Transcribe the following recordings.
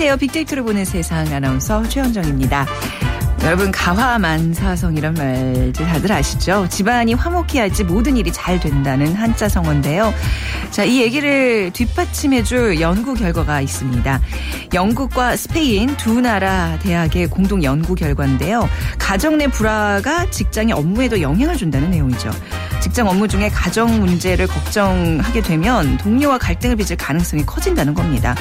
안녕하세요. 빅데이터를 보는 세상 아나운서 최현정입니다. 여러분 가화만 사성이란 말 다들 아시죠? 집안이 화목해야지 모든 일이 잘 된다는 한자 성어인데요. 자, 이 얘기를 뒷받침해줄 연구 결과가 있습니다. 영국과 스페인 두 나라 대학의 공동 연구 결과인데요. 가정 내 불화가 직장의 업무에도 영향을 준다는 내용이죠. 직장 업무 중에 가정 문제를 걱정하게 되면 동료와 갈등을 빚을 가능성이 커진다는 겁니다.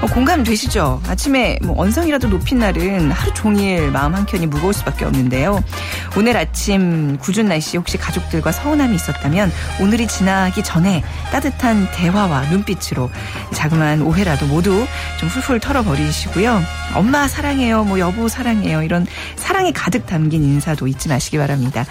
어, 공감되시죠? 아침에 뭐 언성이라도 높인 날은 하루 종일 마음 한켠이 무거울 수밖에 없는데요. 오늘 아침 궂은 날씨 혹시 가족들과 서운함이 있었다면 오늘이 지나기 전에 따뜻한 대화와 눈빛으로 자그마한 오해라도 모두 좀 훌훌 털 어버리시고요. 엄마 사랑해요, 뭐 여보 사랑해요 이런 사랑이 가득 담긴 인사도 잊지 마시기 바랍니다.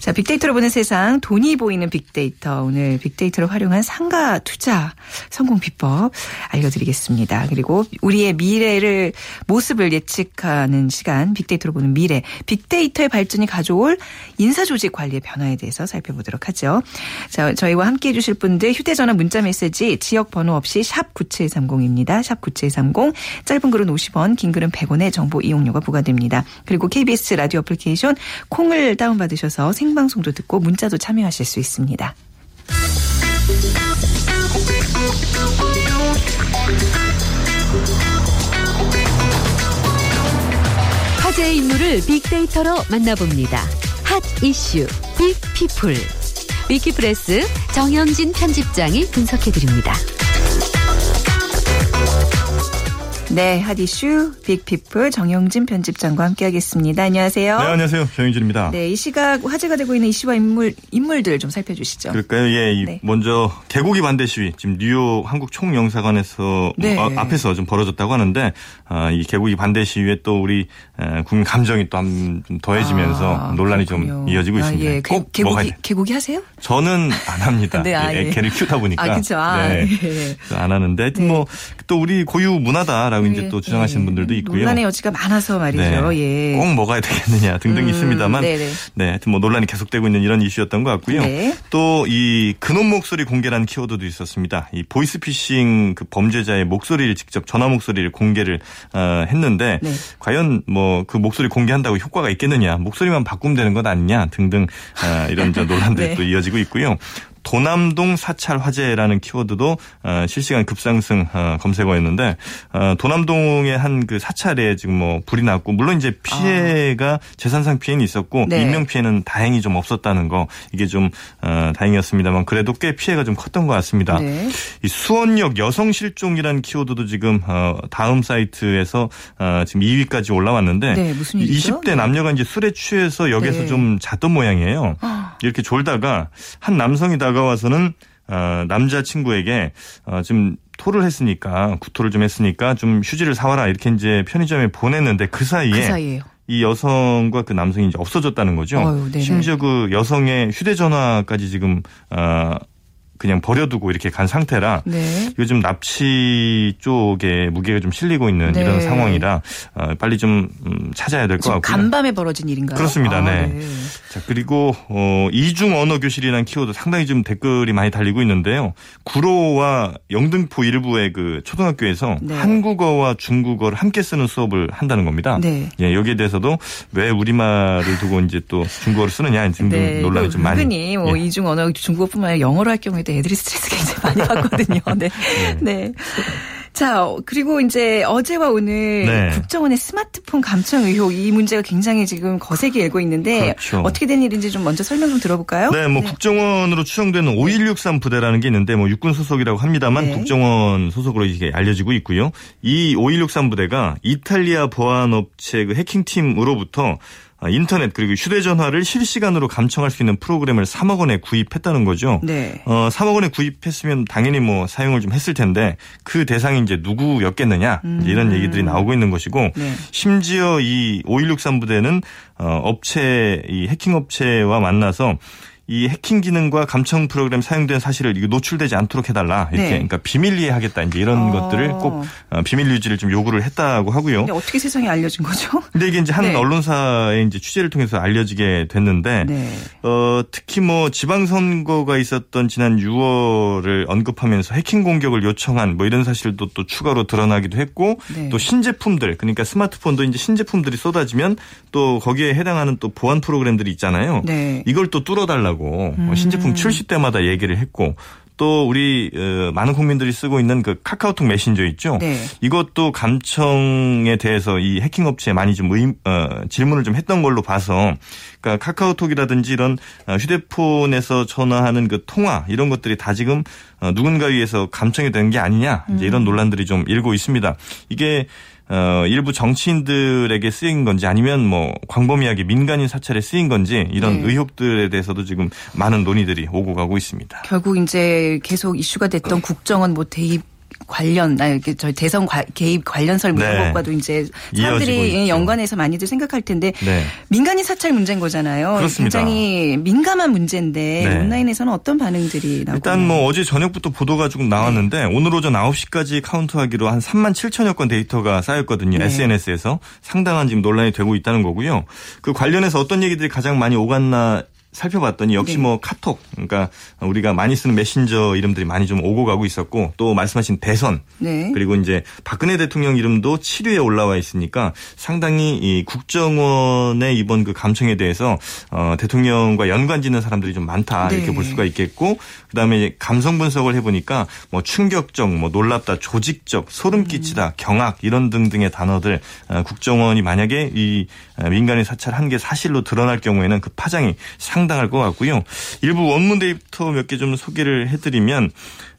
자, 빅데이터로 보는 세상, 돈이 보이는 빅데이터. 오늘 빅데이터를 활용한 상가 투자 성공 비법 알려드리겠습니다. 그리고 우리의 미래를, 모습을 예측하는 시간, 빅데이터로 보는 미래. 빅데이터의 발전이 가져올 인사조직 관리의 변화에 대해서 살펴보도록 하죠. 자, 저희와 함께 해주실 분들 휴대전화 문자 메시지 지역 번호 없이 샵 9730입니다. 샵 9730. 짧은 글은 50원, 긴 글은 100원의 정보 이용료가 부과됩니다. 그리고 KBS 라디오 애플리케이션 콩을 다운받으셔서 생 생방송도 듣고 문자도 참여하실 수 있습니다. 화제의 인물을 빅데이터로 만나봅니다. hot issue big people 위키프레스 정영진 편집장이 분석해드립니다. 네, hot issue big people 정영진 편집장과 함께하겠습니다. 안녕하세요. 네, 안녕하세요. 정영진입니다. 네, 이 시각 화제가 되고 있는 이슈와 인물 인물들 좀 살펴주시죠. 그럴까요? 예, 네. 먼저 개고기 반대 시위 지금 뉴욕 한국 총영사관에서 네. 어, 앞에서 좀 벌어졌다고 하는데 어, 이 개고기 반대 시위에 또 우리 에, 국민 감정이 또한 더해지면서 아, 논란이 그렇군요. 좀 이어지고 아, 있습니다. 예. 꼭 개, 고기 개고기 하세요? 저는 안 합니다. 네, 아, 예. 개를 키우다 보니까. 아, 그렇죠. 예. 안 하는데 네. 뭐또 우리 고유 문화다. 라고 이제 네, 또 주장하시는 네. 분들도 있고요. 논란의 여지가 많아서 말이죠. 네. 예. 꼭 먹어야 되겠느냐 등등 음, 있습니다만 네네. 네, 하여튼 뭐 논란이 계속되고 있는 이런 이슈였던 것 같고요. 네. 또이 근원 목소리 공개라는 키워드도 있었습니다. 이 보이스피싱 그 범죄자의 목소리를 직접 전화 목소리를 공개를 어, 했는데 네. 과연 뭐 그 목소리 공개한다고 효과가 있겠느냐, 목소리만 바꾸면 되는 것 아니냐 등등 어, 이런 논란들이 네. 또 이어지고 있고요. 도남동 사찰 화재라는 키워드도 어, 실시간 급상승 어, 검색어였는데 어, 도남동의 한 그 사찰에 지금 뭐 불이 났고 물론 이제 피해가 아. 재산상 피해는 있었고 네. 인명 피해는 다행히 좀 없었다는 거 이게 좀 다행이었습니다만 그래도 꽤 피해가 좀 컸던 것 같습니다. 네. 이 수원역 여성 실종이라는 키워드도 지금 다음 사이트에서 지금 2위까지 올라왔는데 네, 무슨 일이죠? 20대 남녀가 이제 술에 취해서 역에서 네. 좀 잤던 모양이에요. 아. 이렇게 졸다가 한 남성이 다 다가와서는 어, 남자친구에게 어, 지금 토를 했으니까 구토를 좀 했으니까 좀 휴지를 사와라 이렇게 이제 편의점에 보냈는데 그 사이에 그 사이에요. 이 여성과 그 남성이 이제 없어졌다는 거죠. 어휴, 심지어 그 여성의 휴대전화까지 지금 어, 그냥 버려두고 이렇게 간 상태라 네. 요즘 납치 쪽에 무게가 좀 실리고 있는 네. 이런 상황이라 어, 빨리 좀 음, 찾아야 될 것 같고요. 간밤에 벌어진 일인가요? 그렇습니다. 아, 네. 네. 자 그리고 어, 이중 언어 교실이라는 키워드 상당히 좀 댓글이 많이 달리고 있는데요. 구로와 영등포 일부의 그 초등학교에서 네. 한국어와 중국어를 함께 쓰는 수업을 한다는 겁니다. 네. 예, 여기에 대해서도 왜 우리말을 두고 이제 또 중국어를 쓰느냐 등등 네. 논란이 좀 많이. 흔히 뭐 예. 이중 언어 중국어뿐만 아니라 영어로 할 경우에도 때 애들이 스트레스 굉장히 많이 받거든요. 네. 네. 네. 자, 그리고 이제 어제와 오늘 네. 국정원의 스마트폰 감청 의혹 이 문제가 굉장히 지금 거세게 일고 있는데 그렇죠. 어떻게 된 일인지 좀 먼저 설명 좀 들어볼까요? 네, 뭐 네. 국정원으로 추정되는 5163 부대라는 게 있는데 뭐 육군 소속이라고 합니다만 네. 국정원 소속으로 이게 알려지고 있고요. 이 5163 부대가 이탈리아 보안업체 그 해킹팀으로부터 아, 인터넷 그리고 휴대전화를 실시간으로 감청할 수 있는 프로그램을 3억 원에 구입했다는 거죠. 네. 어, 3억 원에 구입했으면 당연히 뭐 사용을 좀 했을 텐데 그 대상이 이제 누구였겠느냐 음. 이런 얘기들이 나오고 있는 것이고 네. 심지어 이 5163 부대는 어, 업체 이 해킹 업체와 만나서 이 해킹 기능과 감청 프로그램 사용된 사실을 노출되지 않도록 해달라 이렇게 네. 그러니까 비밀리에 하겠다 이제 이런 어. 것들을 꼭 어, 비밀 유지를 좀 요구를 했다고 하고요. 근데 어떻게 세상에 알려진 거죠? 근데 이게 이제 한 네. 언론사의 이제 취재를 통해서 알려지게 됐는데 네. 어, 특히 뭐 지방선거가 있었던 지난 6월을 언급하면서 해킹 공격을 요청한 뭐 이런 사실도 또 추가로 드러나기도 했고 네. 또 신제품들 그러니까 스마트폰도 이제 신제품들이 쏟아지면 또 거기에 해당하는 또 보안 프로그램들이 있잖아요. 네. 이걸 또 뚫어달라고 뭐 음. 신제품 출시 때마다 얘기를 했고 또 우리 어, 많은 국민들이 쓰고 있는 그 카카오톡 메신저 있죠. 네. 이것도 감청에 대해서 이 해킹 업체에 많이 좀 의임, 어, 질문을 좀 했던 걸로 봐서 그러니까 카카오톡이라든지 이런 어, 휴대폰에서 전화하는 그 통화 이런 것들이 다 지금 어, 누군가에 의해서 감청이 된게 아니냐 이제 이런 음. 논란들이 좀 일고 있습니다. 이게 어, 일부 정치인들에게 쓰인 건지 아니면 뭐 광범위하게 민간인 사찰에 쓰인 건지 이런 네. 의혹들에 대해서도 지금 많은 논의들이 오고 가고 있습니다. 결국 이제 계속 이슈가 됐던 국정원 뭐 대입 관련, 아, 이렇게 저희 대선 과, 개입 관련 설문 네. 이런 것과도 이제 사람들이 연관해서 많이들 생각할 텐데 네. 민간인 사찰 문제인 거잖아요. 그렇습니다. 굉장히 민감한 문제인데 네. 온라인에서는 어떤 반응들이 나오고 일단 뭐 어제 저녁부터 보도가 조금 나왔는데 네. 오늘 오전 9시까지 카운트하기로 한 3만 7천여 건 데이터가 쌓였거든요. SNS에서 상당한 지금 논란이 되고 있다는 거고요. 그 관련해서 어떤 얘기들이 가장 많이 오갔나 살펴봤더니 역시 네. 뭐 카톡 그러니까 우리가 많이 쓰는 메신저 이름들이 많이 좀 오고 가고 있었고 또 말씀하신 대선 네. 그리고 이제 박근혜 대통령 이름도 7위에 올라와 있으니까 상당히 이 국정원의 이번 그 감청에 대해서 어 대통령과 연관 짓는 사람들이 좀 많다 네. 이렇게 볼 수가 있겠고 그다음에 감성 분석을 해 보니까 뭐 충격적, 뭐 놀랍다, 조직적, 소름 끼치다, 음. 경악 이런 등등의 단어들 어, 국정원이 만약에 이 어, 민간인 사찰 한 게 사실로 드러날 경우에는 그 파장이 상 당할 것 같고요. 일부 원문 데이터 몇 개 좀 소개를 해드리면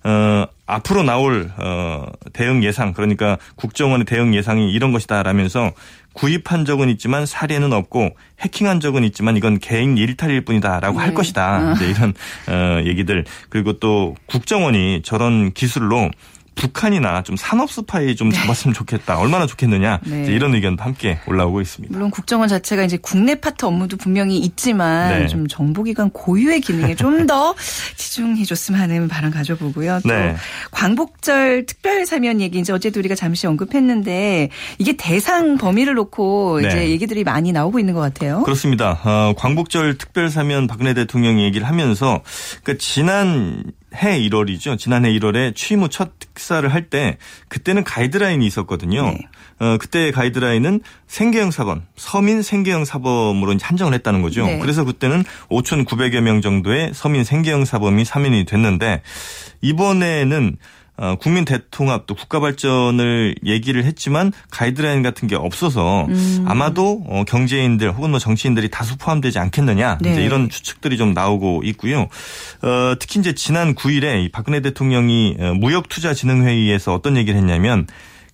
어, 앞으로 나올 어, 대응 예상 그러니까 국정원의 대응 예상이 이런 것이다라면서 구입한 적은 있지만 사례는 없고 해킹한 적은 있지만 이건 개인 일탈일 뿐이다라고 네. 할 것이다. 이제 이런 어, 얘기들 그리고 또 국정원이 저런 기술로 북한이나 좀 산업 스파이 좀 네. 잡았으면 좋겠다. 얼마나 좋겠느냐. 네. 이런 의견도 함께 올라오고 있습니다. 물론 국정원 자체가 이제 국내 파트 업무도 분명히 있지만 네. 좀 정보기관 고유의 기능에 좀 더 치중해 줬으면 하는 바람 가져보고요. 또 네. 광복절 특별 사면 얘기 이제 어제도 우리가 잠시 언급했는데 이게 대상 범위를 놓고 네. 이제 얘기들이 많이 나오고 있는 것 같아요. 그렇습니다. 어, 광복절 특별 사면 박근혜 대통령이 얘기를 하면서 그러니까 지난 해 1월이죠. 지난해 1월에 취임 후 첫 특사를 할 때 그때는 가이드라인이 있었거든요. 네. 어, 그때 가이드라인은 생계형 사범, 서민 생계형 사범으로 한정을 했다는 거죠. 네. 그래서 그때는 5,900여 명 정도의 서민 생계형 사범이 사면이 됐는데 이번에는 어, 국민 대통합 또 국가 발전을 얘기를 했지만 가이드라인 같은 게 없어서 음. 아마도 어, 경제인들 혹은 뭐 정치인들이 다수 포함되지 않겠느냐 네. 이제 이런 추측들이 좀 나오고 있고요. 어, 특히 이제 지난 9일에 이 박근혜 대통령이 어, 무역투자진흥회의에서 어떤 얘기를 했냐면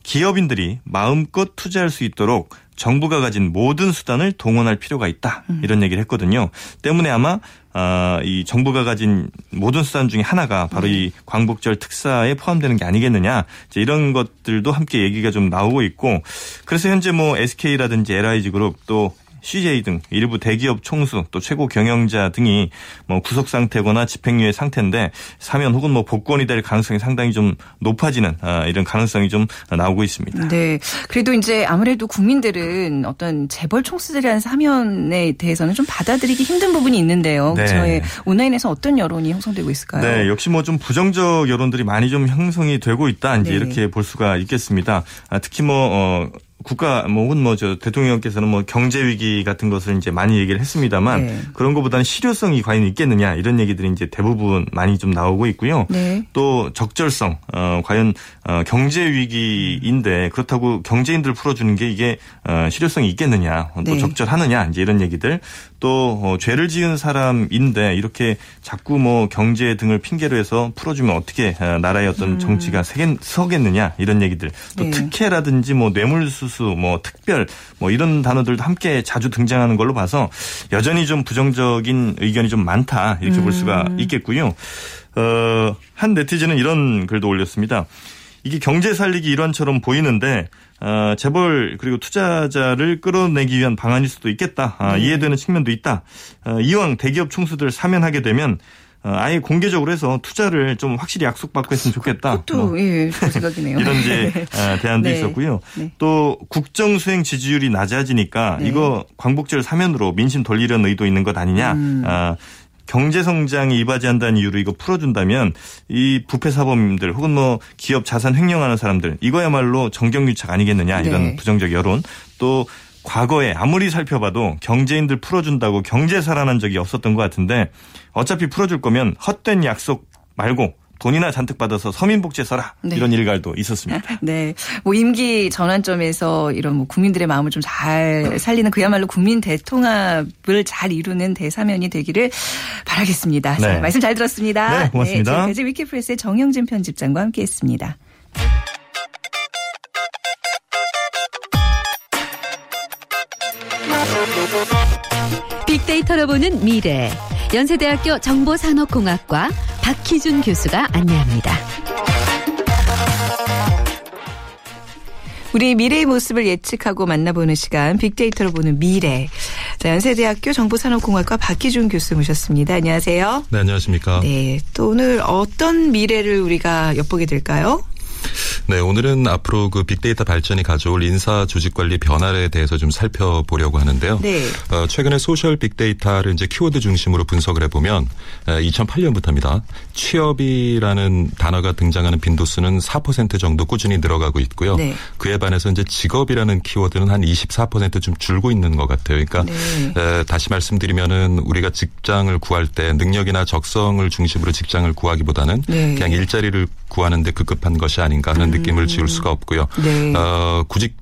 기업인들이 마음껏 투자할 수 있도록 정부가 가진 모든 수단을 동원할 필요가 있다. 음. 이런 얘기를 했거든요. 때문에 아마 아, 이 정부가 가진 모든 수단 중에 하나가 바로 네. 이 광복절 특사에 포함되는 게 아니겠느냐. 이제 이런 것들도 함께 얘기가 좀 나오고 있고 그래서 현재 뭐 SK라든지 LIG 그룹 또 CJ 등 일부 대기업 총수 또 최고 경영자 등이 뭐 구속 상태거나 집행유예 상태인데 사면 혹은 뭐 복권이 될 가능성이 상당히 좀 높아지는 아, 이런 가능성이 좀 나오고 있습니다. 네. 그래도 이제 아무래도 국민들은 어떤 재벌 총수들에 대한 사면에 대해서는 좀 받아들이기 힘든 부분이 있는데요. 네. 저희 온라인에서 어떤 여론이 형성되고 있을까요? 네. 역시 뭐 좀 부정적 여론들이 많이 좀 형성이 되고 있다. 이제 네. 이렇게 볼 수가 있겠습니다. 아, 특히 뭐 어, 국가 뭐 혹은 뭐 저 대통령께서는 뭐 경제 위기 같은 것을 이제 많이 얘기를 했습니다만 네. 그런 것보다는 실효성이 과연 있겠느냐 이런 얘기들이 이제 대부분 많이 좀 나오고 있고요. 네. 또 적절성 어 과연 어 경제 위기인데 그렇다고 경제인들 풀어주는 게 이게 어 실효성이 있겠느냐 또 네. 적절하느냐 이제 이런 얘기들 또 어, 죄를 지은 사람인데 이렇게 자꾸 뭐 경제 등을 핑계로 해서 풀어주면 어떻게 어, 나라의 어떤 음. 정치가 서겠느냐 이런 얘기들 또 네. 특혜라든지 뭐 뇌물수수 뭐 특별 뭐 이런 단어들도 함께 자주 등장하는 걸로 봐서 여전히 좀 부정적인 의견이 좀 많다 이렇게 음. 볼 수가 음. 있겠고요. 어, 한 네티즌은 이런 글도 올렸습니다. 이게 경제 살리기 일환처럼 보이는데 어, 재벌 그리고 투자자를 끌어내기 위한 방안일 수도 있겠다. 아, 네. 이해되는 측면도 있다. 어, 이왕 대기업 총수들 사면하게 되면 어, 아예 공개적으로 해서 투자를 좀 확실히 약속받고 했으면 좋겠다. 그것도 뭐. 예, 생각이네요. 이런 이제 아, 대안도 네. 있었고요. 네. 또 국정 수행 지지율이 낮아지니까 네. 이거 광복절 사면으로 민심 돌리려는 의도 있는 것 아니냐. 음. 아, 경제 성장이 이바지한다는 이유로 이거 풀어준다면 이 부패 사범들 혹은 뭐 기업 자산 횡령하는 사람들 이거야말로 정경유착 아니겠느냐 이런 네. 부정적 여론 또 과거에 아무리 살펴봐도 경제인들 풀어준다고 경제 살아난 적이 없었던 것 같은데 어차피 풀어줄 거면 헛된 약속 말고 돈이나 잔뜩 받아서 서민복지에 써라 네. 이런 일갈도 있었습니다. 네, 뭐 임기 전환점에서 이런 뭐 국민들의 마음을 좀 잘 살리는 그야말로 국민 대통합을 잘 이루는 대사면이 되기를 바라겠습니다. 네. 자, 말씀 잘 들었습니다. 네, 고맙습니다. 네, 지금까지 위키프레스의 정영진 편집장과 함께했습니다. 빅데이터로 보는 미래. 연세대학교 정보산업공학과 박희준 교수가 안내합니다. 우리 미래의 모습을 예측하고 만나보는 시간 빅데이터로 보는 미래. 자, 연세대학교 정보산업공학과 박희준 교수 모셨습니다. 안녕하세요. 네, 안녕하십니까. 네, 또 오늘 어떤 미래를 우리가 엿보게 될까요? 네, 오늘은 앞으로 그 빅데이터 발전이 가져올 인사 조직 관리 변화에 대해서 좀 살펴보려고 하는데요. 네. 어, 최근에 social 빅데이터를 이제 키워드 중심으로 분석을 해보면 2008년부터입니다. 취업이라는 단어가 등장하는 빈도수는 4% 정도 꾸준히 늘어가고 있고요. 네. 그에 반해서 이제 직업이라는 키워드는 한 24%좀 줄고 있는 것 같아요. 그러니까 네. 에, 다시 말씀드리면은 우리가 직장을 구할 때 능력이나 적성을 중심으로 직장을 구하기보다는 네. 그냥 일자리를 구하는데 급급한 것이 아닌가 하는 음. 느낌을 지울 수가 없고요. 네. 어, 구직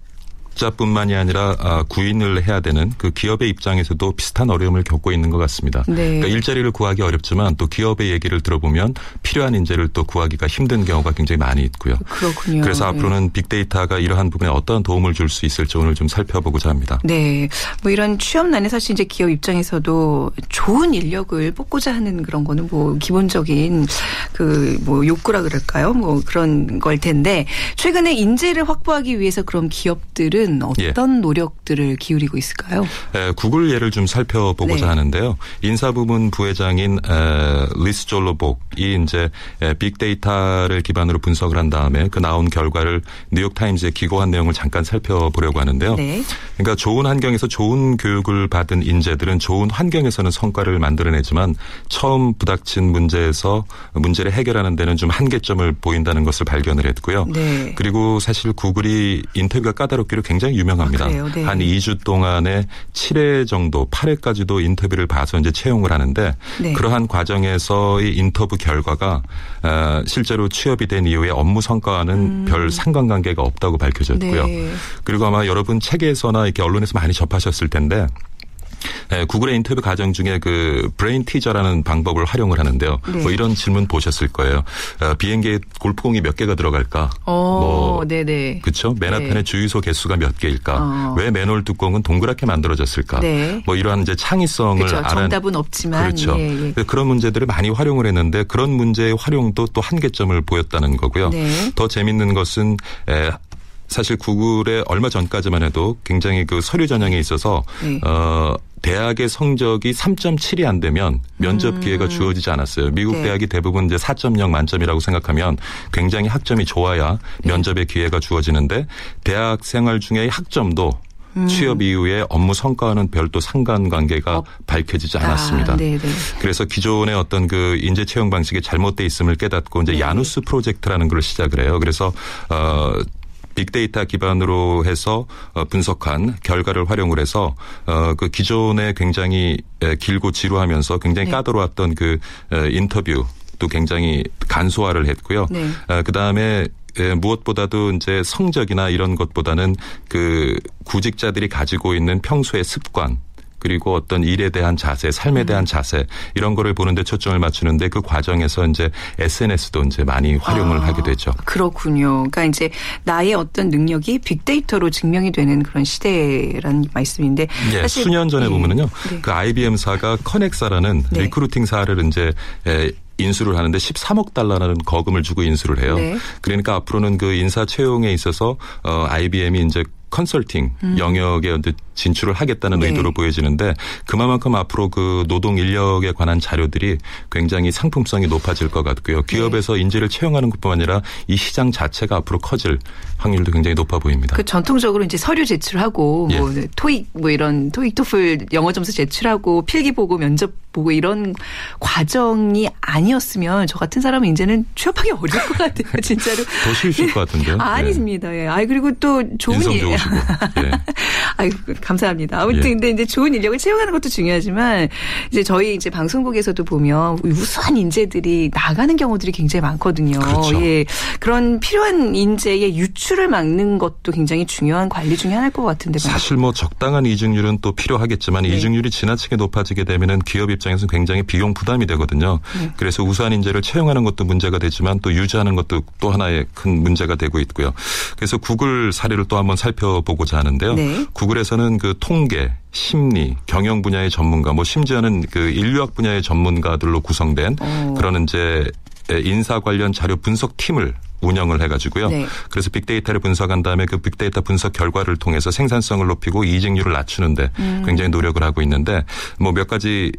자뿐만이 아니라 아, 구인을 해야 되는 그 기업의 입장에서도 비슷한 어려움을 겪고 있는 것 같습니다. 네. 그러니까 일자리를 구하기 어렵지만 또 기업의 얘기를 들어보면 필요한 인재를 또 구하기가 힘든 경우가 굉장히 많이 있고요. 그렇군요. 그래서 네. 앞으로는 빅데이터가 이러한 부분에 어떤 도움을 줄 수 있을지 오늘 좀 살펴보고자 합니다. 네. 뭐 이런 취업난에 사실 이제 기업 입장에서도 좋은 인력을 뽑고자 하는 그런 거는 뭐 기본적인 그 뭐 욕구라 그럴까요? 뭐 그런 걸 텐데 최근에 인재를 확보하기 위해서 그럼 기업들은 구글은 어떤 예. 노력들을 기울이고 있을까요? 에, 구글 예를 좀 살펴보고자 네. 하는데요. 인사 부문 부회장인 에, 라즐로 복이 이제 에, 빅데이터를 기반으로 분석을 한 다음에 그 나온 결과를 뉴욕 타임즈에 기고한 내용을 잠깐 살펴보려고 하는데요. 네. 그러니까 좋은 환경에서 좋은 교육을 받은 인재들은 좋은 환경에서는 성과를 만들어내지만 처음 부닥친 문제에서 문제를 해결하는 데는 좀 한계점을 보인다는 것을 발견을 했고요. 네. 그리고 사실 구글이 인터뷰가 까다롭기로 굉장히 굉장히 유명합니다. 아, 네. 한 2주 동안에 7회 정도 8회까지도 인터뷰를 봐서 이제 채용을 하는데 네. 그러한 과정에서의 인터뷰 결과가 어, 실제로 취업이 된 이후에 업무 성과와는 음. 별 상관관계가 없다고 밝혀졌고요. 네. 그리고 아마 여러분 책에서나 이렇게 언론에서 많이 접하셨을 텐데 네, 구글의 인터뷰 과정 중에 그 brain teaser라는 방법을 활용을 하는데요. 네. 뭐 이런 질문 보셨을 거예요. 어, 비행기에 골프공이 몇 개가 들어갈까? 오, 뭐 네네. 그렇죠. 맨하탄의 네. 주유소 개수가 몇 개일까? 어. 왜 맨홀 뚜껑은 동그랗게 만들어졌을까? 네. 뭐 이러한 이제 창의성을 그렇죠. 알아 정답은 없지만 그렇죠. 예, 예. 그런 문제들을 많이 활용을 했는데 그런 문제의 활용도 또 한계점을 보였다는 거고요. 네. 더 재밌는 것은 에, 사실 구글에 얼마 전까지만 해도 굉장히 그 서류 전형에 있어서 네. 어 대학의 성적이 3.7이 안 되면 면접 음. 기회가 주어지지 않았어요. 미국 네. 대학이 대부분 이제 4.0 만점이라고 생각하면 굉장히 학점이 좋아야 네. 면접의 기회가 주어지는데 대학 생활 중에 학점도 음. 취업 이후에 업무 성과와는 별도 상관관계가 어. 밝혀지지 않았습니다. 아, 그래서 기존의 어떤 그 인재 채용 방식이 잘못돼 있음을 깨닫고 이제 네. 야누스 프로젝트라는 걸 시작을 해요. 그래서 어 빅데이터 기반으로 해서 어, 분석한 결과를 활용을 해서 어, 그 기존에 굉장히 길고 지루하면서 굉장히 네. 까다로웠던 그 인터뷰 또 굉장히 간소화를 했고요. 네. 어, 그 다음에 무엇보다도 이제 성적이나 이런 것보다는 그 구직자들이 가지고 있는 평소의 습관 그리고 어떤 일에 대한 자세, 삶에 음. 대한 자세 이런 거를 보는데 초점을 맞추는데 그 과정에서 이제 SNS도 이제 많이 활용을 아, 하게 되죠. 그렇군요. 그러니까 이제 나의 어떤 능력이 빅데이터로 증명이 되는 그런 시대라는 말씀인데 예, 사실 수년 전에 네. 보면은요. 네. 그 IBM사가 커넥사라는 네. 리크루팅사를 이제 인수를 하는데 13억 달러라는 거금을 주고 인수를 해요. 네. 그러니까 앞으로는 그 인사 채용에 있어서 어 IBM이 이제 컨설팅 음. 영역에 진출을 하겠다는 네. 의도로 보여지는데 그만큼 앞으로 그 노동 인력에 관한 자료들이 굉장히 상품성이 높아질 것 같고요. 기업에서 네. 인재를 채용하는 것뿐만 아니라 이 시장 자체가 앞으로 커질 확률도 굉장히 높아 보입니다. 그 전통적으로 이제 서류 제출하고 예. 뭐 토익 뭐 이런 토익 토플 영어 점수 제출하고 필기 보고 면접 보고 이런 과정이 아니었으면 저 같은 사람은 이제는 취업하기 어려울 것 같아요. 진짜로. 더 쉬우실 것 같은데요. 아, 아닙니다. 예. 아 그리고 또 좋은 일. 좋으시고. 예. 아유 감사합니다. 아무튼 예. 근데 이제 좋은 인력을 채용하는 것도 중요하지만 이제 저희 이제 방송국에서도 보면 우수한 인재들이 나가는 경우들이 굉장히 많거든요. 그렇죠. 예. 그런 필요한 인재의 유출을 막는 것도 굉장히 중요한 관리 중에 하나일 것 같은데. 사실 뭐 적당한 이직률은 또 필요하겠지만 네. 이직률이 지나치게 높아지게 되면은 기업 입장에서는 굉장히 비용 부담이 되거든요. 네. 그래서 우수한 인재를 채용하는 것도 문제가 되지만 또 유지하는 것도 또 하나의 큰 문제가 되고 있고요. 그래서 구글 사례를 또 한번 살펴 보고자 하는데요. 네. 구글에서는 그 통계, 심리, 경영 분야의 전문가, 뭐 심지어는 그 인류학 분야의 전문가들로 구성된 오. 어. 그런 이제 인사 관련 자료 분석 팀을 운영을 해가지고요. 네. 그래서 빅데이터를 분석한 다음에 그 빅데이터 분석 결과를 통해서 생산성을 높이고 이직률을 낮추는데 음. 굉장히 노력을 하고 있는데 뭐 몇 가지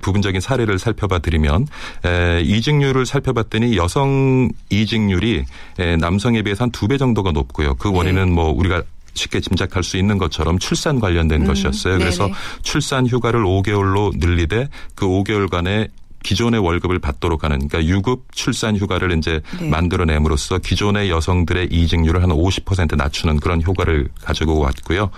부분적인 사례를 살펴봐 드리면 이직률을 살펴봤더니 여성 이직률이 남성에 비해서 한 두 배 정도가 높고요. 그 원인은 네. 뭐 우리가 쉽게 짐작할 수 있는 것처럼 출산 관련된 음. 것이었어요. 그래서 네네. 출산 휴가를 5개월로 늘리되 그 5개월간의 기존의 월급을 받도록 하는 그러니까 유급 출산 휴가를 이제 네. 만들어냄으로써 기존의 여성들의 이직률을 한 50% 낮추는 그런 효과를 가지고 왔고요.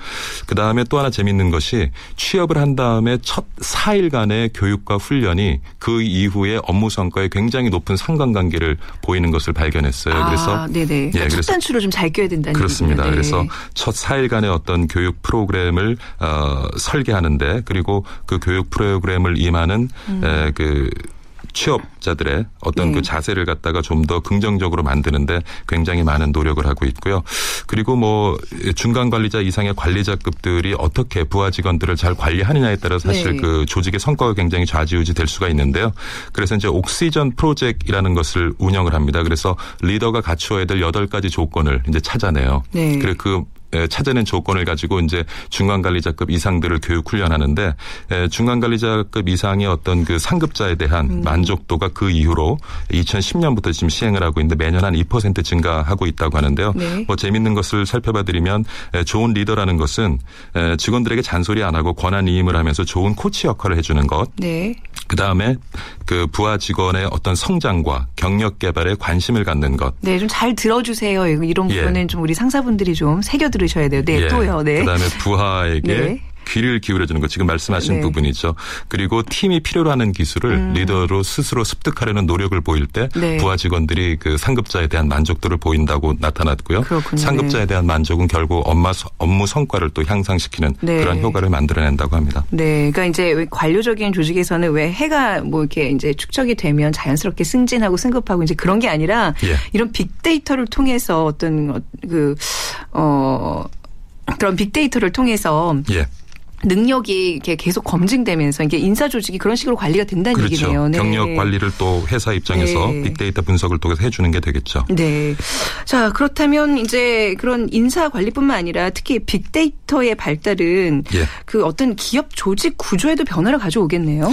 그다음에 또 하나 재밌는 것이 취업을 한 다음에 첫 4일간의 교육과 훈련이 그 이후에 업무 성과에 굉장히 높은 상관관계를 보이는 것을 발견했어요. 아, 그래서 네네. 예, 그러니까 첫 단추를 좀잘 껴야 된다는 그렇습니다. 네. 그래서 첫 4일간의 어떤 교육 프로그램을 어, 설계하는데 그리고 그 교육 프로그램을 임하는 음. 에, 그 취업자들의 어떤 그 네. 그 자세를 갖다가 좀 더 긍정적으로 만드는데 굉장히 많은 노력을 하고 있고요. 그리고 뭐 중간 관리자 이상의 관리자급들이 어떻게 부하 직원들을 잘 관리하느냐에 따라 사실 네. 그 조직의 성과가 굉장히 좌지우지 될 수가 있는데요. 그래서 이제 옥시전 프로젝트라는 것을 운영을 합니다. 그래서 리더가 갖추어야 될 여덟 가지 조건을 이제 찾아내요. 네. 그리고 그 예, 찾아낸 조건을 가지고 이제 중간 관리자급 이상들을 교육 훈련하는데 예, 중간 관리자급 이상의 어떤 그 상급자에 대한 음. 만족도가 그 이후로 2010년부터 지금 시행을 하고 있는데 매년 한 2% 증가하고 있다고 하는데요. 네. 뭐 재밌는 것을 살펴봐드리면 예, 좋은 리더라는 것은 직원들에게 잔소리 안 하고 권한 이임을 하면서 좋은 코치 역할을 해주는 것. 네. 그 다음에 그 부하 직원의 어떤 성장과 경력 개발에 관심을 갖는 것. 네, 좀 잘 들어주세요. 이런 부분은 예. 좀 우리 상사분들이 좀 새겨 들으셔야 돼요. 네, 예. 또요. 네. 그 다음에 부하에게 네. 귀를 기울여주는 것 지금 말씀하신 네. 부분이죠. 그리고 팀이 필요로 하는 기술을 음. 리더로 스스로 습득하려는 노력을 보일 때 네. 부하 직원들이 그 상급자에 대한 만족도를 보인다고 나타났고요. 그렇군요. 상급자에 네. 대한 만족은 결국 업무, 업무 성과를 또 향상시키는 네. 그런 효과를 만들어낸다고 합니다. 네, 그러니까 이제 관료적인 조직에서는 왜 해가 뭐 이렇게 이제 축적이 되면 자연스럽게 승진하고 승급하고 이제 그런 게 아니라 예. 이런 빅데이터를 통해서 어떤 그 어. 그런 빅데이터를 통해서 예. 능력이 이렇게 계속 검증되면서 이게 인사 조직이 그런 식으로 관리가 된다는 그렇죠. 얘기네요. 네. 경력 관리를 또 회사 입장에서 네. 빅데이터 분석을 통해서 해주는 게 되겠죠. 네. 자 그렇다면 이제 그런 인사 관리뿐만 아니라 특히 빅데이터의 발달은 예. 그 어떤 기업 조직 구조에도 변화를 가져오겠네요.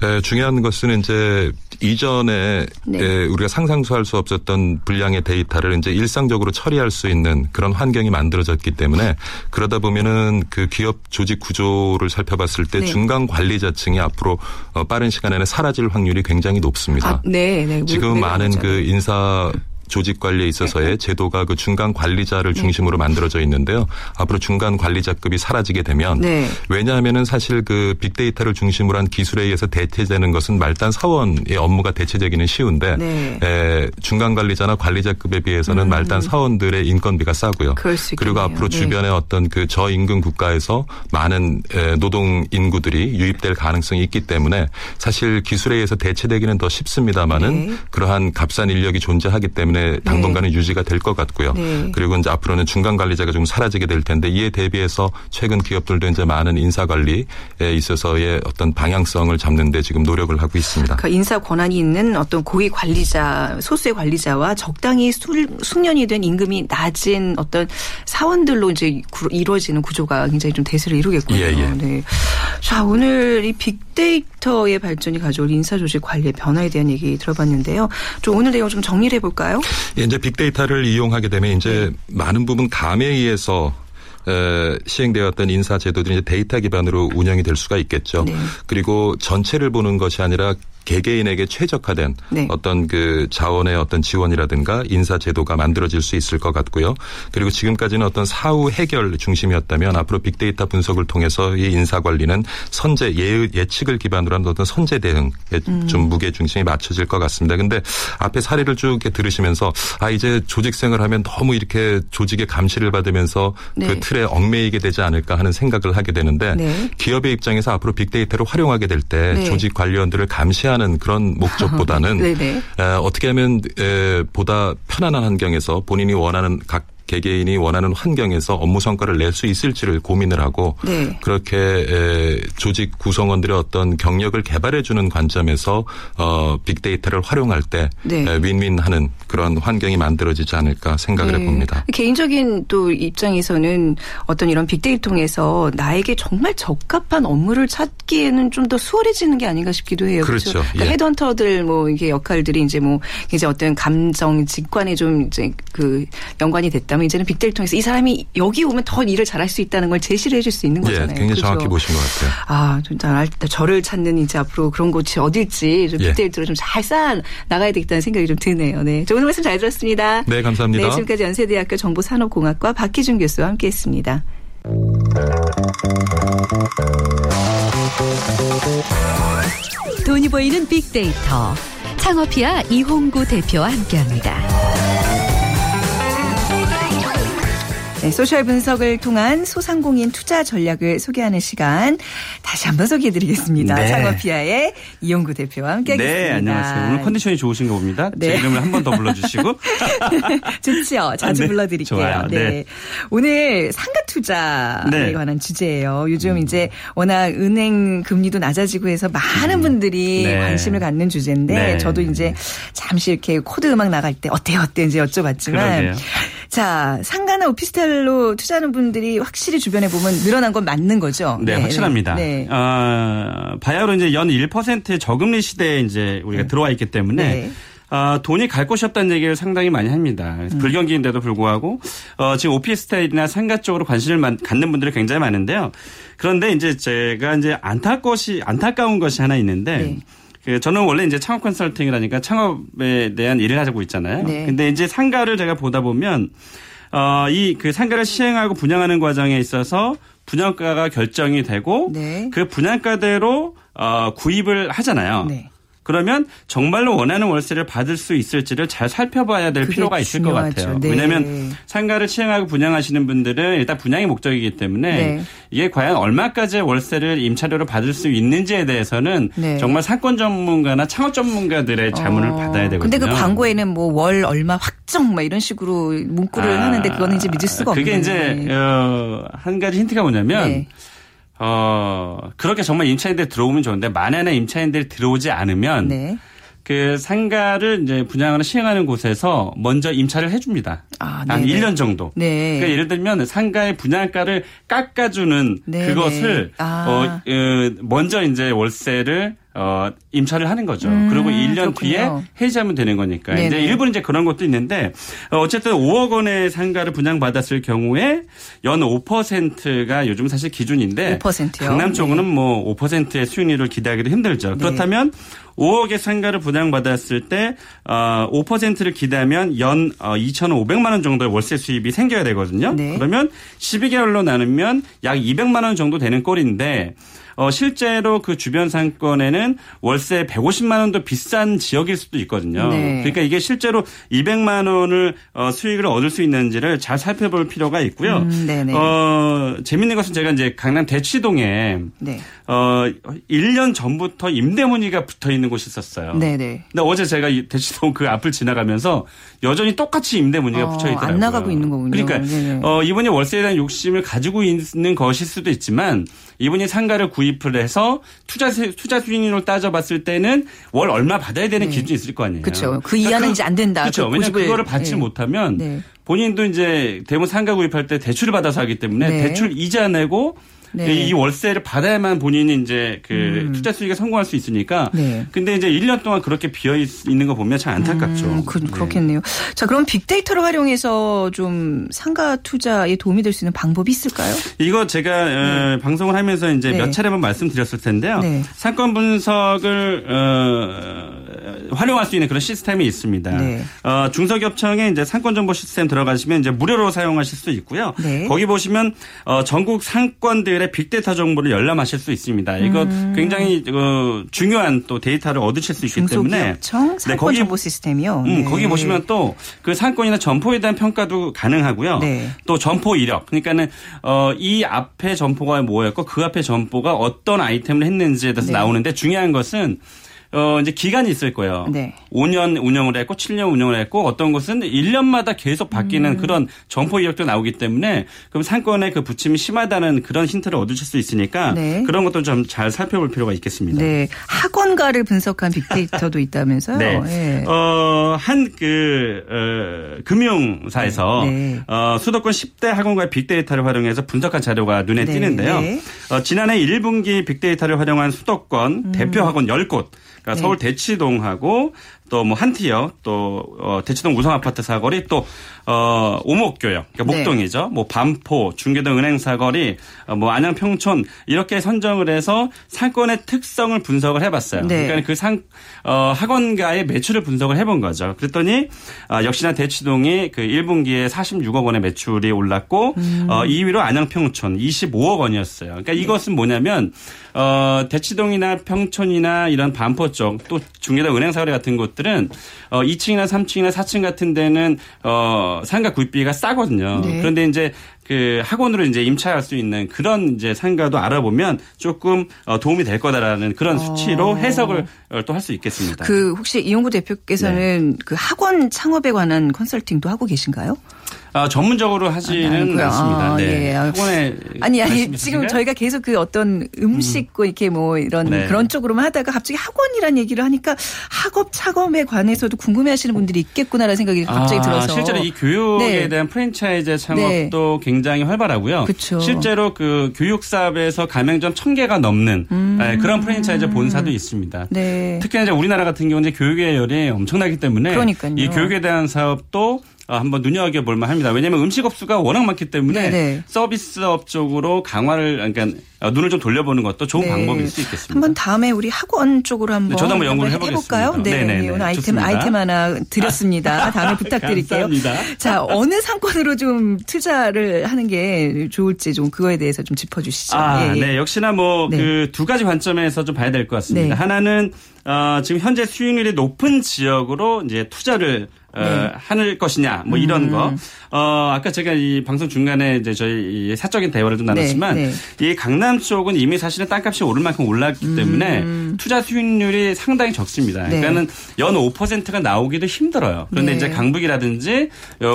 네, 중요한 것은 이제 이전에 네. 예, 우리가 상상도 할수 없었던 분량의 데이터를 이제 일상적으로 처리할 수 있는 그런 환경이 만들어졌기 때문에 그러다 보면은 그 기업 조직 구조 를 살펴봤을 때 네. 중간 관리자층이 앞으로 어, 빠른 시간에는 사라질 확률이 굉장히 높습니다. 아, 네, 네. 지금 많은 그 인사 조직 관리에 있어서의 제도가 그 중간 관리자를 네. 중심으로 만들어져 있는데요. 앞으로 중간 관리자급이 사라지게 되면 네. 왜냐하면은 사실 그 빅데이터를 중심으로 한 기술에 의해서 대체되는 것은 말단 사원의 업무가 대체되기는 쉬운데 네. 에, 중간 관리자나 관리자급에 비해서는 음. 말단 사원들의 인건비가 싸고요. 그리고 앞으로 네. 주변의 어떤 그 저임금 국가에서 많은 에, 노동 인구들이 유입될 가능성이 있기 때문에 사실 기술에 의해서 대체되기는 더 쉽습니다만은 네. 그러한 값싼 인력이 존재하기 때문에 때문에 당분간은 네. 유지가 될 것 같고요. 네. 그리고 이제 앞으로는 중간 관리자가 좀 사라지게 될 텐데 이에 대비해서 최근 기업들도 이제 많은 인사 관리에 있어서의 어떤 방향성을 잡는데 지금 노력을 하고 있습니다. 그러니까 인사 권한이 있는 어떤 고위 관리자, 소수의 관리자와 적당히 숙련이 된 임금이 낮은 어떤 사원들로 이제 이루어지는 구조가 굉장히 좀 대세를 이루겠군요. 예, 예. 네. 자, 오늘 이 빅데이터 의 발전이 가져올 인사조직 관리의 변화에 대한 얘기 들어봤는데요. 좀 오늘 내용 좀 정리를 해볼까요? 예, 이제 빅데이터를 이용하게 되면 이제 네. 많은 부분 감에 의해서 시행되었던 인사 제도들이 이제 데이터 기반으로 운영이 될 수가 있겠죠. 네. 그리고 전체를 보는 것이 아니라 개개인에게 최적화된 네. 어떤 그 자원의 어떤 지원이라든가 인사 제도가 만들어질 수 있을 것 같고요. 그리고 지금까지는 어떤 사후 해결 중심이었다면 앞으로 빅데이터 분석을 통해서 이 인사 관리는 선제 예, 예측을 기반으로 한 어떤 선제 대응에 음. 좀 무게 중심이 맞춰질 것 같습니다. 근데 앞에 사례를 쭉 이렇게 들으시면서 아 이제 조직 생활 하면 너무 이렇게 조직의 감시를 받으면서 그 네. 그 틀에 얽매이게 되지 않을까 하는 생각을 하게 되는데 네. 기업의 입장에서 앞으로 빅데이터를 활용하게 될때 네. 조직 관리원들을 감시하는 하는 그런 목적보다는 어떻게 하면 보다 편안한 환경에서 본인이 원하는 각 개개인이 원하는 환경에서 업무 성과를 낼 수 있을지를 고민을 하고 네. 그렇게 조직 구성원들의 어떤 경력을 개발해 주는 관점에서 어 빅데이터를 활용할 때 네. 윈윈하는 그런 환경이 만들어지지 않을까 생각을 네. 해봅니다. 개인적인 또 입장에서는 어떤 이런 빅데이터 통해서 나에게 정말 적합한 업무를 찾기에는 좀 더 수월해지는 게 아닌가 싶기도 해요. 그렇죠. 그렇죠? 그러니까 예. 헤드헌터들 뭐 이게 역할들이 이제 뭐 이제 어떤 감정 직관에 좀 이제 그 연관이 됐다. 그다음에 이제는 빅데이터 통해서 이 사람이 여기 오면 더 일을 잘할 수 있다는 걸 제시를 해줄 수 있는 예, 거잖아요. 예, 굉장히 그렇죠? 정확히 보신 것 같아요. 아, 진짜 저를 찾는 이제 앞으로 그런 곳이 어딜지 좀 예. 빅데이터로 좀잘 쌓아 나가야 되겠다는 생각이 좀 드네요. 네, 오늘 말씀 잘 들었습니다. 네, 감사합니다. 네, 지금까지 연세대학교 정보산업공학과 박희준 교수와 함께 했습니다. 돈이 보이는 빅데이터 창업피아 이홍구 대표와 함께합니다. 네, 소셜 분석을 통한 소상공인 투자 전략을 소개하는 시간 다시 한번 소개해드리겠습니다. 네. 창업피아의 이홍구 대표와 함께하겠습니다. 네, 안녕하세요. 오늘 컨디션이 좋으신가 봅니다. 네. 제 이름을 한 번 더 불러주시고. 좋죠. 자주 아, 네. 불러드릴게요. 네. 네. 오늘 상가 투자에 네. 관한 주제예요. 요즘 음. 이제 워낙 은행 금리도 낮아지고 해서 많은 음. 분들이 네. 관심을 갖는 주제인데 네. 저도 이제 잠시 이렇게 코드 음악 나갈 때 어때요 어때 이제 여쭤봤지만 그러게요. 자 상가나 오피스텔로 투자하는 분들이 확실히 주변에 보면 늘어난 건 맞는 거죠. 네, 네 확실합니다. 네. 어, 바야흐로 이제 연 1%의 저금리 시대에 이제 우리가 네. 들어와 있기 때문에 네. 어, 돈이 갈 곳이 없다는 얘기를 상당히 많이 합니다. 음. 불경기인데도 불구하고 어, 지금 오피스텔이나 상가 쪽으로 관심을 갖는 분들이 굉장히 많은데요. 그런데 이제 제가 이제 안타 것이 안타까운 것이 하나 있는데 네. 그 저는 원래 이제 창업 컨설팅이라니까 창업에 대한 일을 하고 있잖아요. 네. 근데 이제 상가를 제가 보다 보면 어, 이 그 상가를 시행하고 분양하는 과정에 있어서 분양가가 결정이 되고 네. 그 분양가대로 어, 구입을 하잖아요. 네. 그러면 정말로 원하는 월세를 받을 수 있을지를 잘 살펴봐야 될 필요가 있을 중요하죠. 것 같아요. 네. 왜냐하면 상가를 시행하고 분양하시는 분들은 일단 분양이 목적이기 때문에 네. 이게 과연 얼마까지 월세를 임차료로 받을 수 있는지에 대해서는 네. 정말 사건 전문가나 창업 전문가들의 자문을 어. 받아야 되거든요. 근데 그 광고에는 뭐 월 얼마 확정 막 이런 식으로 문구를 아. 하는데 그거는 이제 믿을 수가 없는. 그게 이제 어, 한 가지 힌트가 뭐냐면. 네. 어, 그렇게 정말 임차인들 들어오면 좋은데 만약에 임차인들이 들어오지 않으면 네. 그 상가를 이제 분양하는 시행하는 곳에서 먼저 임차를 해줍니다. 아, 한 1년 정도. 네. 그러니까 예를 들면 상가의 분양가를 깎아주는 네네. 그것을 아. 어, 어, 먼저 이제 월세를 어, 임차를 하는 거죠. 음, 그리고 1년 그렇군요. 뒤에 해지하면 되는 거니까. 네네. 이제 일부는 이제 그런 것도 있는데 어, 어쨌든 5억 원의 상가를 분양받았을 경우에 연 5%가 요즘 사실 기준인데 5%요? 강남 쪽은 네. 뭐 5%의 수익률을 기대하기도 힘들죠. 네. 그렇다면 5억의 상가를 분양받았을 때 어, 5%를 기대하면 연 어, 2,500만 원 정도의 월세 수입이 생겨야 되거든요. 네. 그러면 12개월로 나누면 약 200만 원 정도 되는 꼴인데 어, 실제로 그 주변 상권에는 월세 150만 원도 비싼 지역일 수도 있거든요. 네. 그러니까 이게 실제로 200만 원을 어, 수익을 얻을 수 있는지를 잘 살펴볼 필요가 있고요. 음, 어, 재밌는 것은 제가 이제 강남 대치동에 네. 어, 1년 전부터 임대문의가 붙어 있는 곳이 있었어요. 네네. 근데 어제 제가 대치동 그 앞을 지나가면서 여전히 똑같이 임대문의가 어, 붙여 있더라고요. 안 나가고 있는 거군요. 그러니까 어, 이분이 월세에 대한 욕심을 가지고 있는 것일 수도 있지만 이분이 상가를 구입 을 해서 투자 투자 수익률을 따져봤을 때는 월 얼마 받아야 되는 네. 기준이 있을 거 아니에요. 그렇죠. 그 이하는 그러니까 이제 안 된다. 그렇죠. 그 왜냐하면 그거를 받지 네. 못하면 네. 본인도 이제 대문 상가 구입할 때 대출을 받아서 하기 때문에 네. 대출 이자 내고 네. 이 월세를 받아야만 본인이 이제 그 음. 투자 수익에 성공할 수 있으니까. 네. 근데 이제 1년 동안 그렇게 비어 있는 거 보면 참 안타깝죠. 음, 그, 렇겠네요 네. 자, 그럼 빅데이터를 활용해서 좀 상가 투자에 도움이 될 수 있는 방법이 있을까요? 이거 제가 어, 네. 방송을 하면서 이제 몇 네. 차례만 말씀드렸을 텐데요. 네. 상권 분석을 어, 활용할 수 있는 그런 시스템이 있습니다. 어, 중소기업청에 이제 상권 정보 시스템 들어가시면 이제 무료로 사용하실 수 있고요. 거기 보시면 어, 전국 상권들 기업들의 빅데이터 정보를 열람하실 수 있습니다. 이거 음. 굉장히 어, 중요한 또 데이터를 얻으실 수 있기 때문에 상권 네, 거기, 정보 시스템이요. 음, 네. 거기 보시면 또 그 상권이나 점포에 대한 평가도 가능하고요. 네. 또 점포 이력 그러니까는 어, 이 앞에 점포가 뭐였고 그 앞에 점포가 어떤 아이템을 했는지에 대해서 네. 나오는데 중요한 것은 어, 이제 기간이 있을 거예요. 네. 5년 운영을 했고 7년 운영을 했고 어떤 곳은 1년마다 계속 바뀌는 음. 그런 점포 이력도 나오기 때문에 그럼 상권의 그 부침이 심하다는 그런 힌트를 얻으실 수 있으니까 네. 그런 것도 좀 잘 살펴볼 필요가 있겠습니다. 네. 학원가를 분석한 빅데이터도 있다면서요? 네. 네. 어, 한그 어, 금융사에서 네. 네. 어, 수도권 10대 학원가의 빅데이터를 활용해서 분석한 자료가 눈에 네. 띄는데요. 네. 어, 지난해 1분기 빅데이터를 활용한 수도권 음. 대표 학원 10곳 그러니까 네. 서울 대치동하고 또 뭐 한티어 또 어, 대치동 우성 아파트 사거리 또 어, 오목교역, 그러니까 네. 목동이죠. 네. 뭐 반포, 중계동 은행 사거리, 어, 뭐 안양 평촌 이렇게 선정을 해서 상권의 특성을 분석을 해봤어요. 네. 그러니까 그 상, 어, 학원가의 매출을 분석을 해본 거죠. 그랬더니 어, 역시나 대치동이 그 1분기에 46억 원의 매출이 올랐고 음. 어, 2위로 안양 평촌 25억 원이었어요. 그러니까 네. 이것은 뭐냐면 어, 대치동이나 평촌이나 이런 반포 쪽 또 중계동 은행 사거리 같은 곳 들은 어, 2층이나 3층이나 4층 같은 데는 어, 상가 구입비가 싸거든요. 네. 그런데 이제 그 학원으로 이제 임차할 수 있는 그런 이제 상가도 알아보면 조금 어, 도움이 될 거다라는 그런 어. 수치로 해석을 어, 또할 수 있겠습니다. 그 혹시 이용구 대표께서는 네. 그 학원 창업에 관한 컨설팅도 하고 계신가요? 아, 전문적으로 하지는 아, 않습니다. 아, 네. 예. 학원에 아니 아니 지금 저희가 계속 그 어떤 음식 음. 이렇게 뭐 이런 네. 그런 쪽으로만 하다가 갑자기 학원이란 얘기를 하니까 학업 차검에 관해서도 궁금해하시는 분들이 있겠구나라는 생각이 갑자기 아, 들어서 실제로 이 교육에 네. 대한 프랜차이즈 창업도 네. 굉장히 활발하고요. 그쵸. 실제로 그 교육 사업에서 가맹점 천 개가 넘는 음. 네, 그런 프랜차이즈 본사도 있습니다. 네. 특히나 이제 우리나라 같은 경우는 교육의 열이 엄청나기 때문에 그러니까요. 이 교육에 대한 사업도 어, 한번 눈여겨볼 만합니다. 왜냐하면 음식업수가 워낙 많기 때문에 네네. 서비스업 쪽으로 강화를 그러니까 어, 눈을 좀 돌려보는 것도 좋은 네. 방법일 수 있겠습니다. 한번 다음에 우리 학원 쪽으로 한번, 네, 저도 한번 연구를 해볼까요? 네, 네, 오늘 아이템 좋습니다. 아이템 하나 드렸습니다. 다음에 부탁드릴게요. 자 어느 상권으로 좀 투자를 하는 게 좋을지 좀 그거에 대해서 좀 짚어주시죠. 아, 예, 예. 네, 역시나 뭐 그두 네. 가지 관점에서 좀 봐야 될 것 같습니다. 네. 하나는 어, 지금 현재 수익률이 높은 지역으로 이제 투자를 어, 네. 하는 것이냐 뭐 이런 음. 거. 어 아까 제가 이 방송 중간에 이제 저희 사적인 대화를 좀 나눴지만 네. 네. 이 강남 쪽은 이미 사실은 땅값이 오를 만큼 올랐기 때문에 음. 투자 수익률이 상당히 적습니다. 네. 그러니까는 연 5%가 나오기도 힘들어요. 그런데 네. 이제 강북이라든지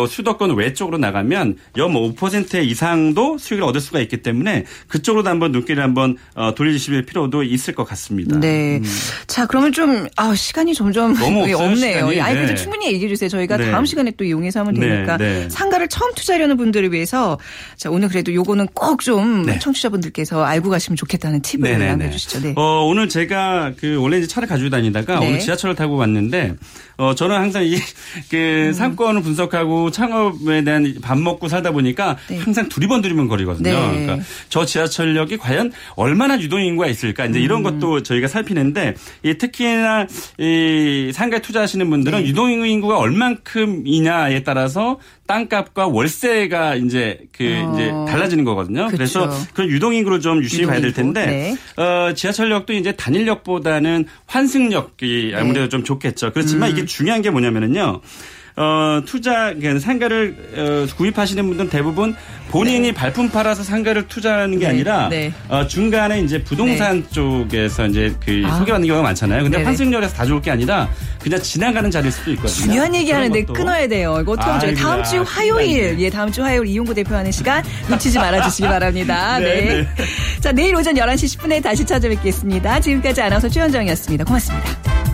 수도권 외쪽으로 나가면 연 5% 이상도 수익을 얻을 수가 있기 때문에 그쪽으로도 한번 눈길을 한번 어, 돌리실 필요도 있을 것 같습니다. 네. 음. 자 그러면 좀 아, 시간이 점점 너무 없네요. 아니 근데 충분히 얘기해 주세요. 저희가 네. 다음 시간에 또 이용해서 하면 네, 되니까 네. 상가를 처음 투자하려는 분들을 위해서 자 오늘 그래도 요거는 꼭좀 네. 청취자분들께서 알고 가시면 좋겠다는 팁을 네, 네, 남겨주시죠. 네. 어, 오늘 제가 그 원래 이제 차를 가지고 다니다가 오늘 지하철을 타고 왔는데 어 저는 항상 이 그 음. 상권을 분석하고 창업에 대한 밥 먹고 살다 보니까 네. 항상 두리번 두리번 거리거든요. 네. 그러니까 저 지하철역이 과연 얼마나 유동인구가 있을까 이제 이런 음. 것도 저희가 살피는데 이 특히나 이 상가에 투자하시는 분들은 네. 유동인구가 얼만큼이냐에 따라서 땅값과 월세가 이제 그 어. 이제 달라지는 거거든요. 그쵸. 그래서 그런 유동인구를 좀 유심히 봐야 될 텐데 네. 어, 지하철역도 이제 단일역보다는 환승역이 아무래도 네. 좀 좋겠죠. 그렇지만 음. 이게 중요한 게 뭐냐면은요. 어, 투자, 그러니까 상가를 어, 구입하시는 분들은 대부분 본인이 네. 발품 팔아서 상가를 투자하는 게 네. 아니라 네. 어, 중간에 이제 부동산 네. 쪽에서 이제 그 아. 소개받는 경우가 많잖아요. 근데 환승역에서 다 좋을 게 아니라 그냥 지나가는 자리일 수도 있거든요. 중요한 얘기 하는데 끊어야 돼요. 이거 어떻게 하면 다음 주 화요일, 예, 다음 주 화요일 이용구 대표하는 시간 놓치지 말아주시기 바랍니다. 네. 네. 자, 내일 오전 11시 10분에 다시 찾아뵙겠습니다. 지금까지 아나운서 최현정이었습니다. 고맙습니다.